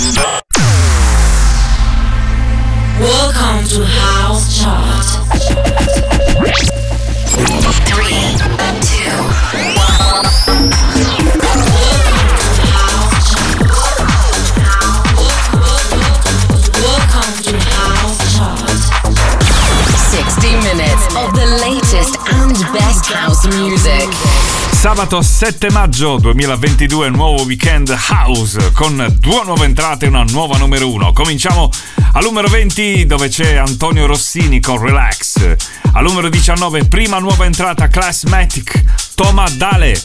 Bye. Sabato 7 maggio 2022, nuovo weekend house con due nuove entrate e una nuova numero 1. Cominciamo al numero 20 dove c'è Antonio Rossini con Relax. Al numero 19, prima nuova entrata Classmatic, Toma Dale.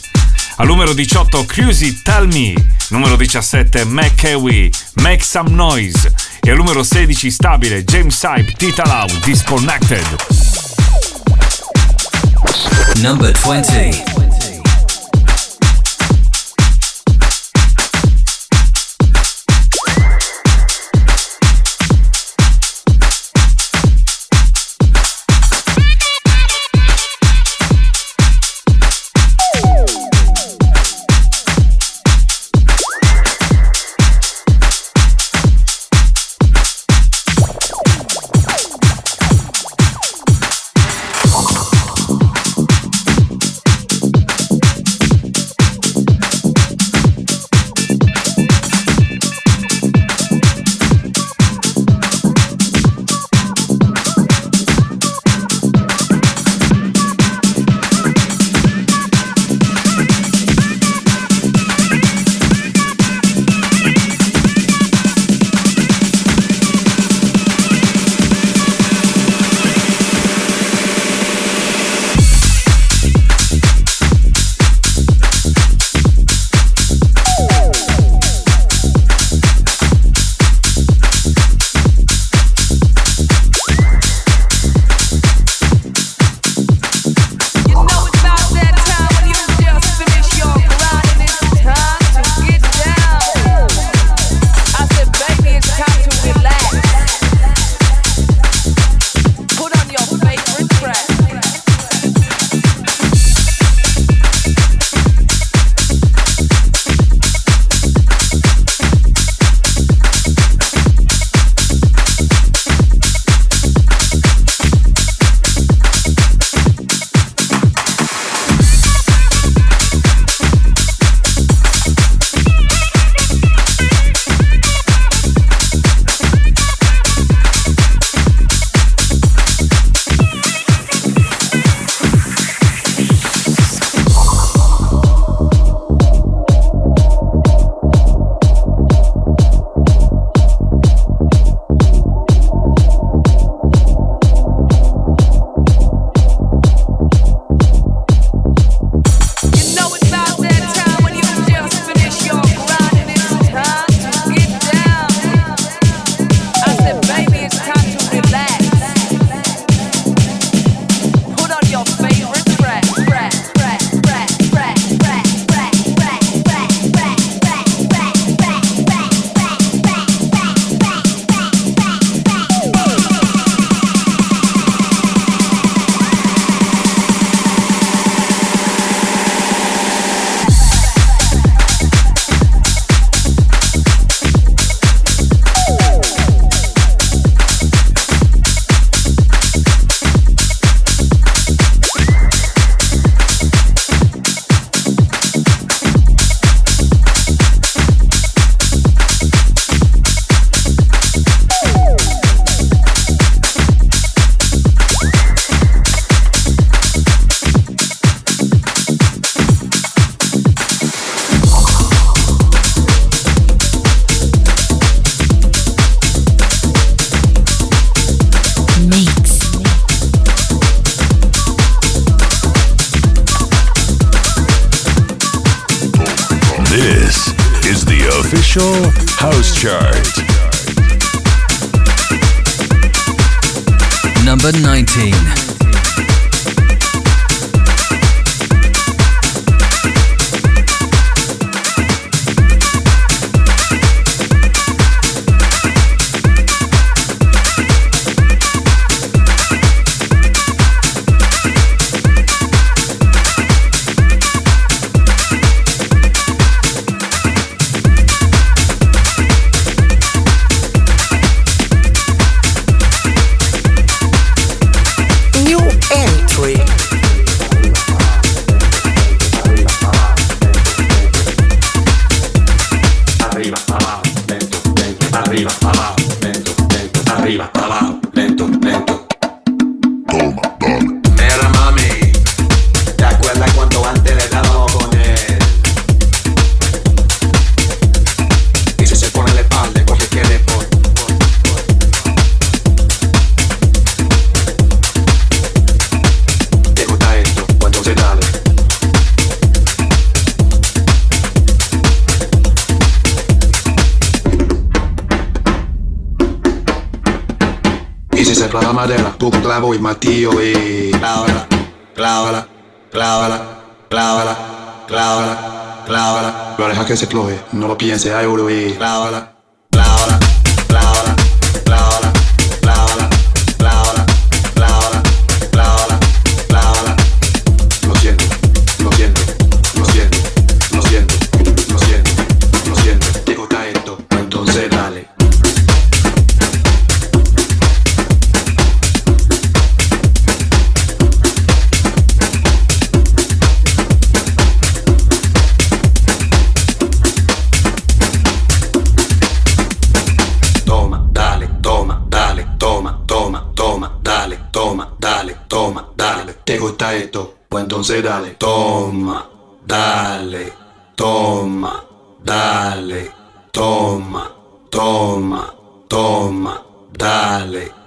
Al numero 18, Cruzy Tell Me. Numero 17, McKewy, Make Some Noise. E al numero 16, stabile, James Hype, Tita Lau, Disconnected. Number 20. tu clavo y martillo y clávala, clávala, clávala, clávala, clávala, clávala. Pero deja que se cloje, no lo piense, hay oro y clávala. te gusta esto, pues entonces dale. Toma, dale, toma, dale, toma, toma, toma, dale.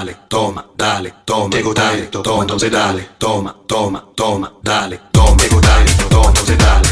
dale, toma, dale, toma, tego dale, toma, dale, toma, toma, toma, dale, toma, tego dale, toma, dale, toma, dale,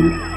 you.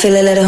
feel a little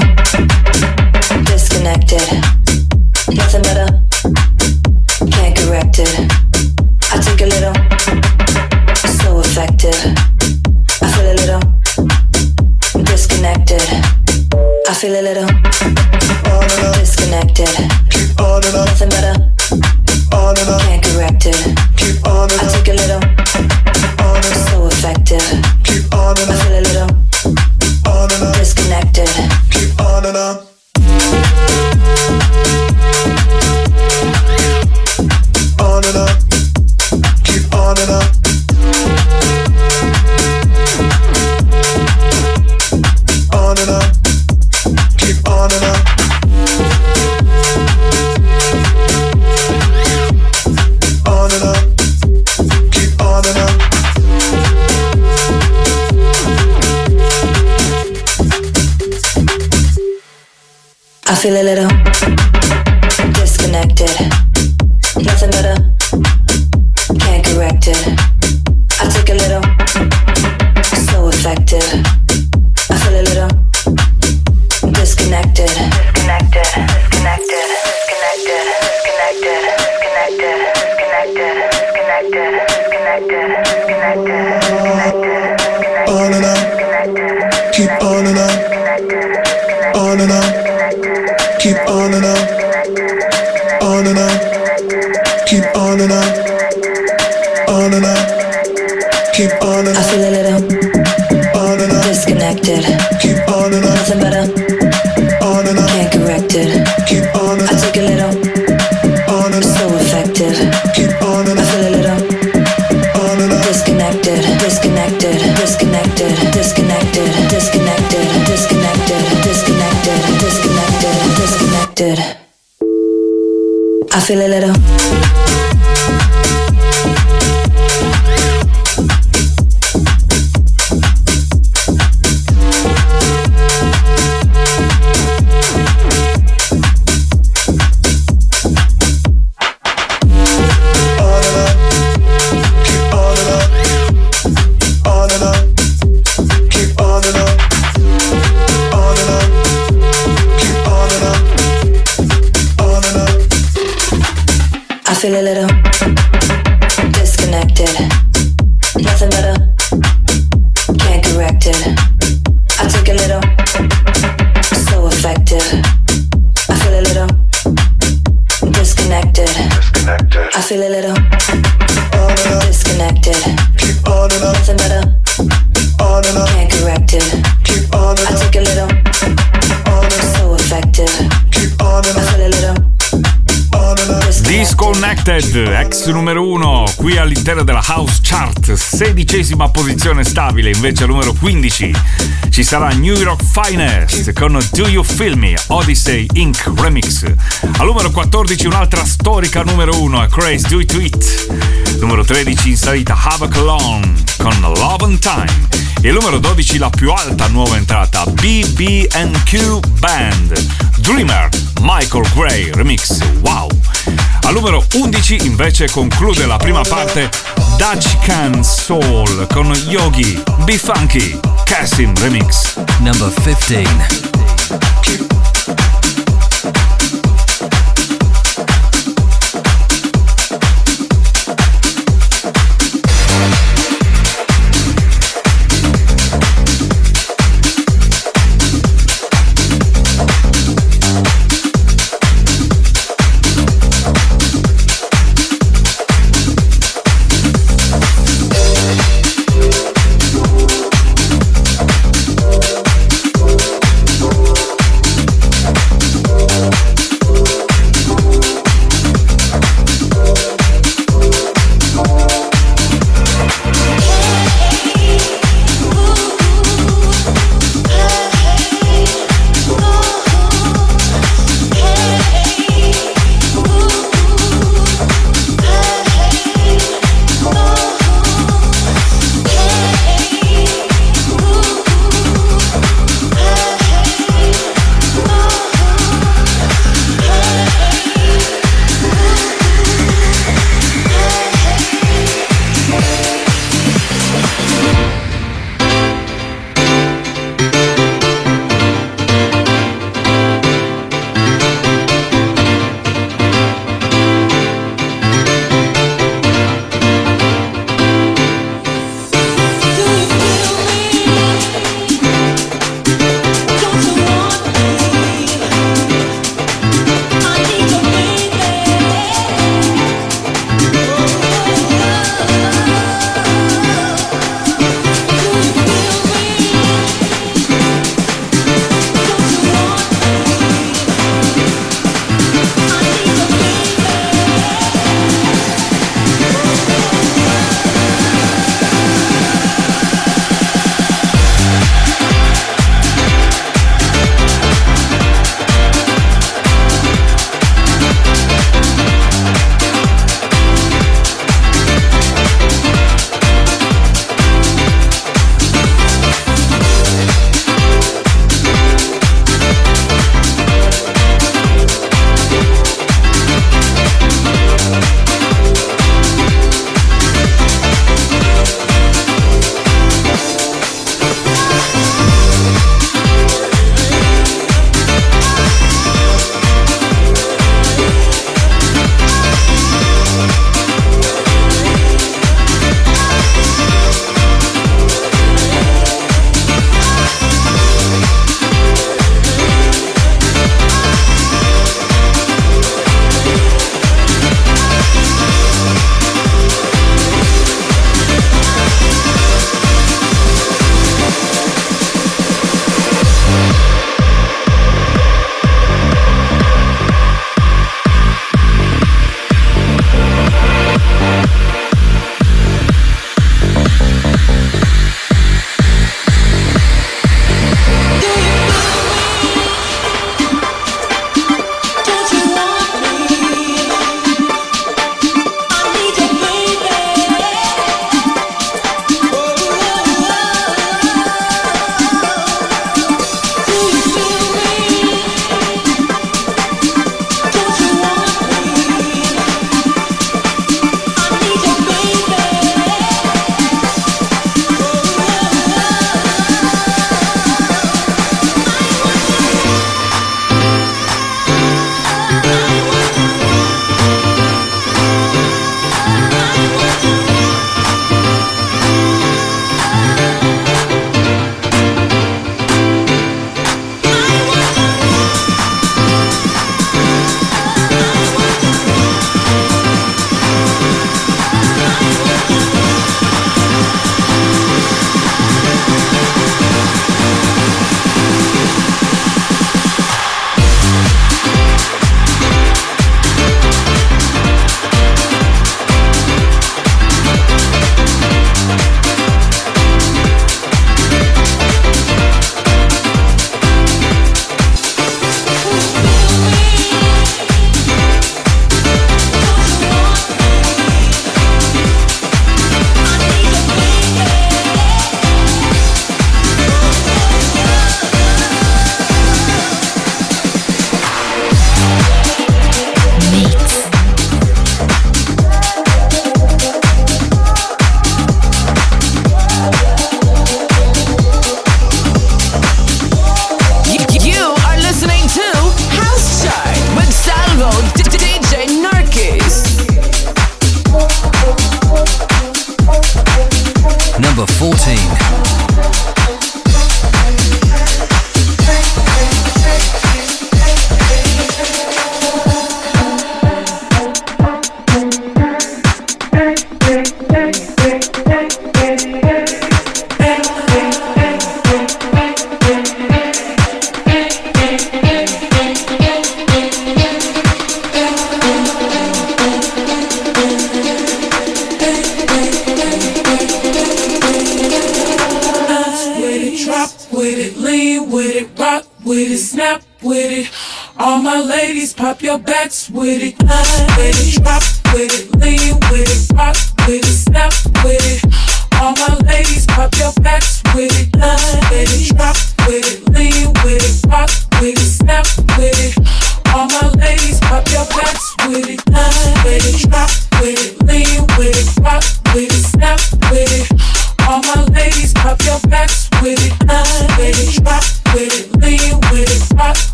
Numero 1 qui all'interno della House Chart, sedicesima posizione stabile, invece al numero 15 ci sarà New York Finest con Do You Feel Me Odyssey Inc. Remix. Al numero 14 un'altra storica numero 1 è Craze Do It To It. Numero 13 in salita Havoc Long con Love and Time. E al numero 12 la più alta nuova entrata BB&Q Band Dreamer Michael Gray Remix. Wow! Al numero 11 invece conclude la prima parte Dutch Can Soul con Yogi, Be Funky, Cassim Remix. Number 15.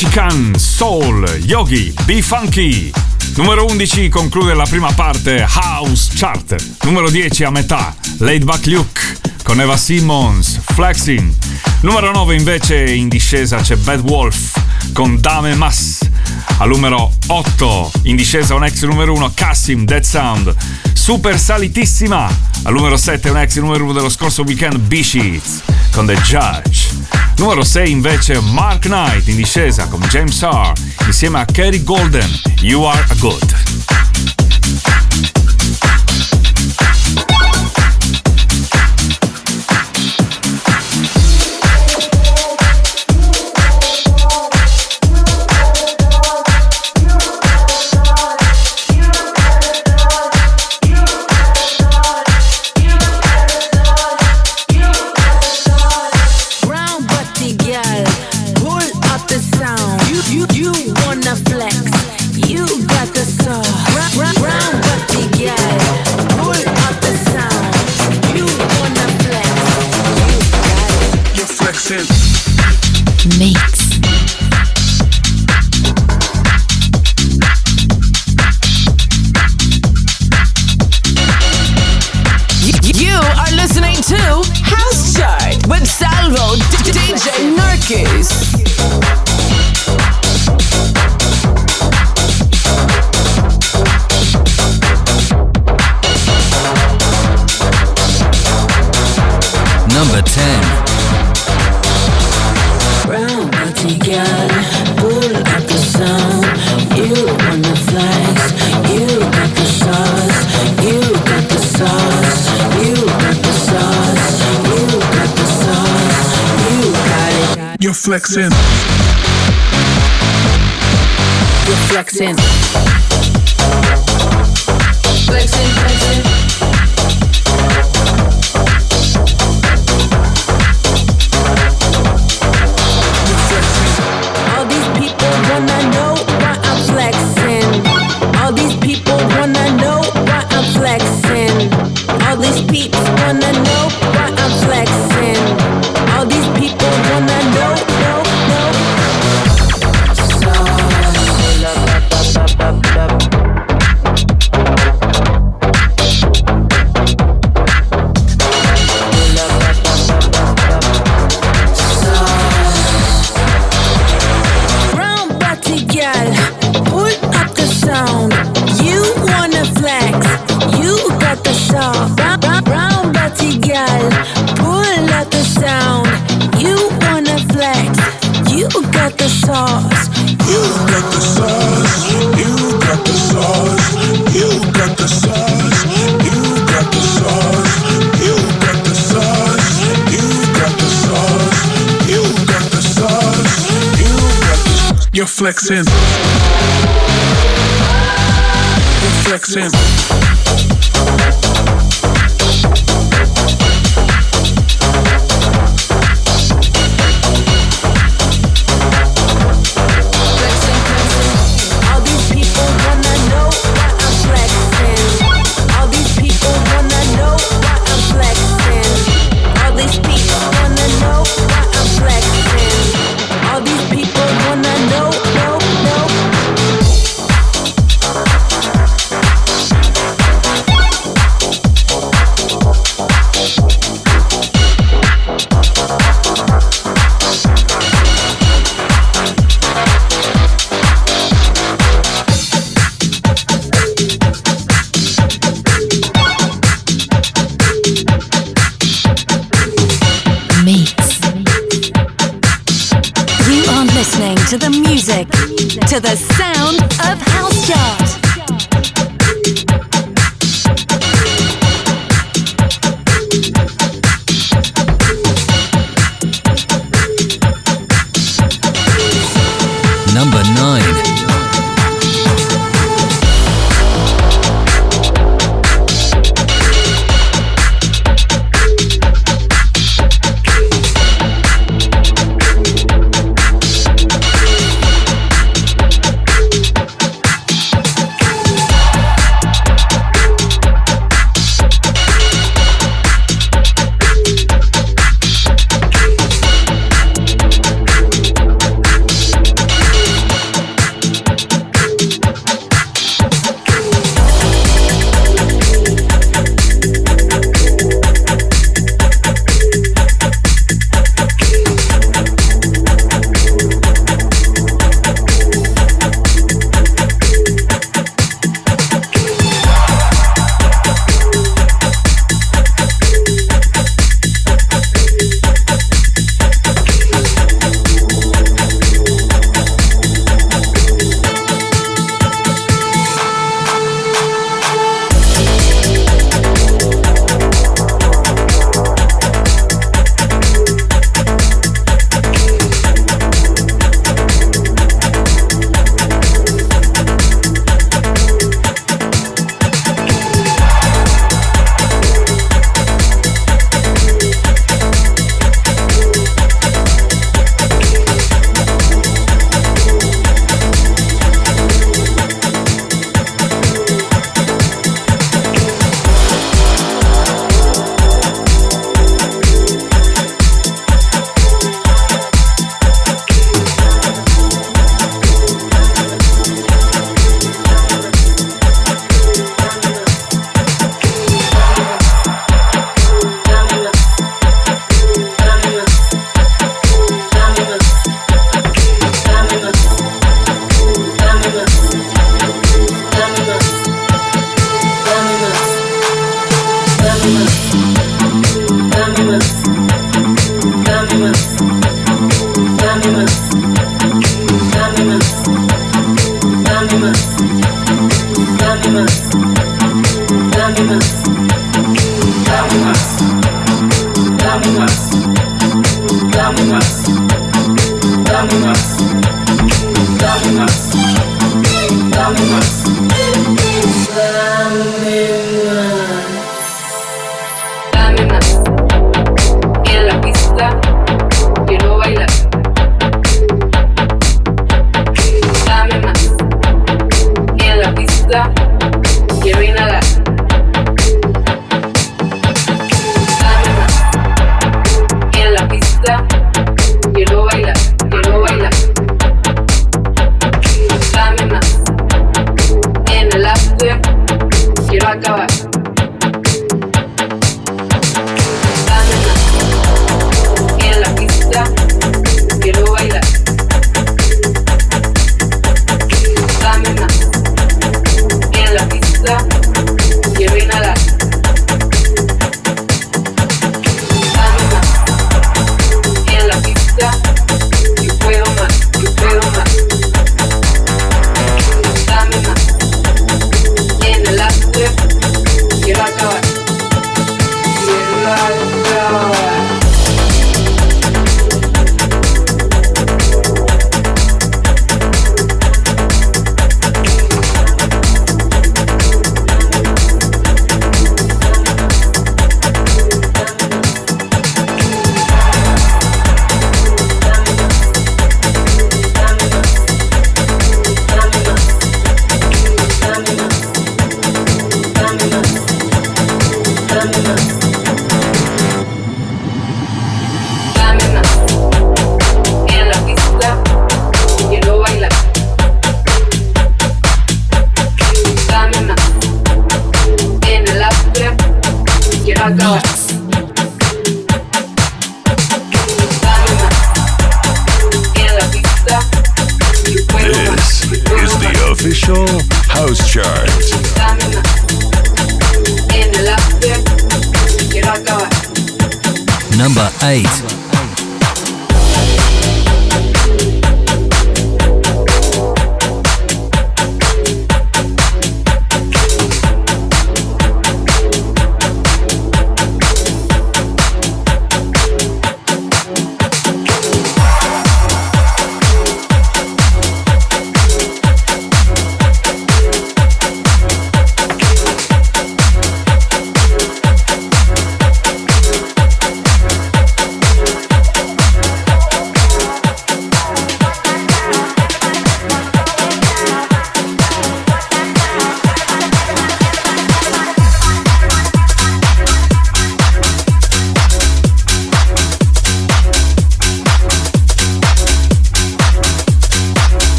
Dashikan, Soul, Yogi, Be Funky. Numero 11 conclude la prima parte House Chart. Numero 10 a metà Laid Back Luke con Eva Simmons, Flexing. Numero 9 invece in discesa c'è Bad Wolf con Dame Mas. Al numero 8 in discesa un ex numero 1 Cassim Dead Sound. Super salitissima. Al numero 7 un ex numero 1 dello scorso weekend Bishits con The Judge. Numero 6 invece Mark Knight in discesa con James R. insieme a Kerry Golden, You Are a Good. Me. Flexing. You're flexing. Flexing, flexing. Reflexes.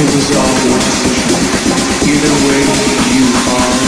Was all your decision. Either way, you are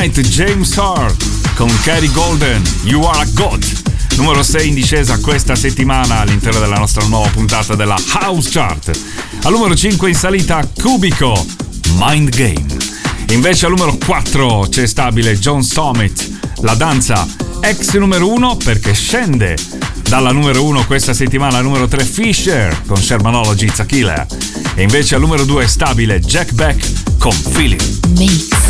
Mark Knight, James Hart con Kerry Golden, You Are a God. Numero 6 in discesa questa settimana all'interno della nostra nuova puntata della House Chart. Al numero 5 in salita Cubico, Mind Game. Invece al numero 4 c'è stabile John Summit, La danza, ex numero 1 perché scende dalla numero 1 questa settimana al numero 3 Fisher con Shermanology It's a Killer. E invece al numero 2 stabile Jack Beck con Feeling. You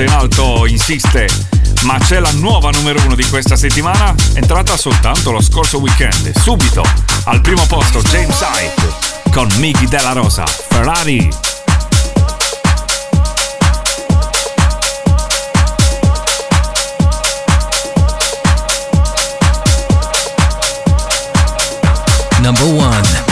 in alto insiste, ma c'è la nuova numero uno di questa settimana, entrata soltanto lo scorso weekend. Subito al primo posto James Hype con Miggy Della Rosa, Ferrari. Number one.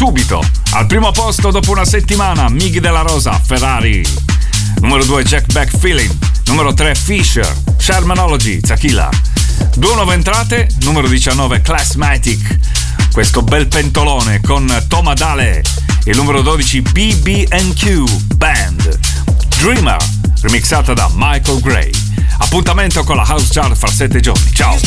subito, al primo posto dopo una settimana, Mig della Rosa, Ferrari. Numero 2 Jack Back Feeling. Numero 3 Fisher, Shermanology, Zakila. Due nuove entrate, numero 19 Classmatic. Questo bel pentolone con Toma Dale. Il numero 12 BB&Q Band. Dreamer, remixata da Michael Gray. Appuntamento con la House Chart fra 7 giorni. Ciao!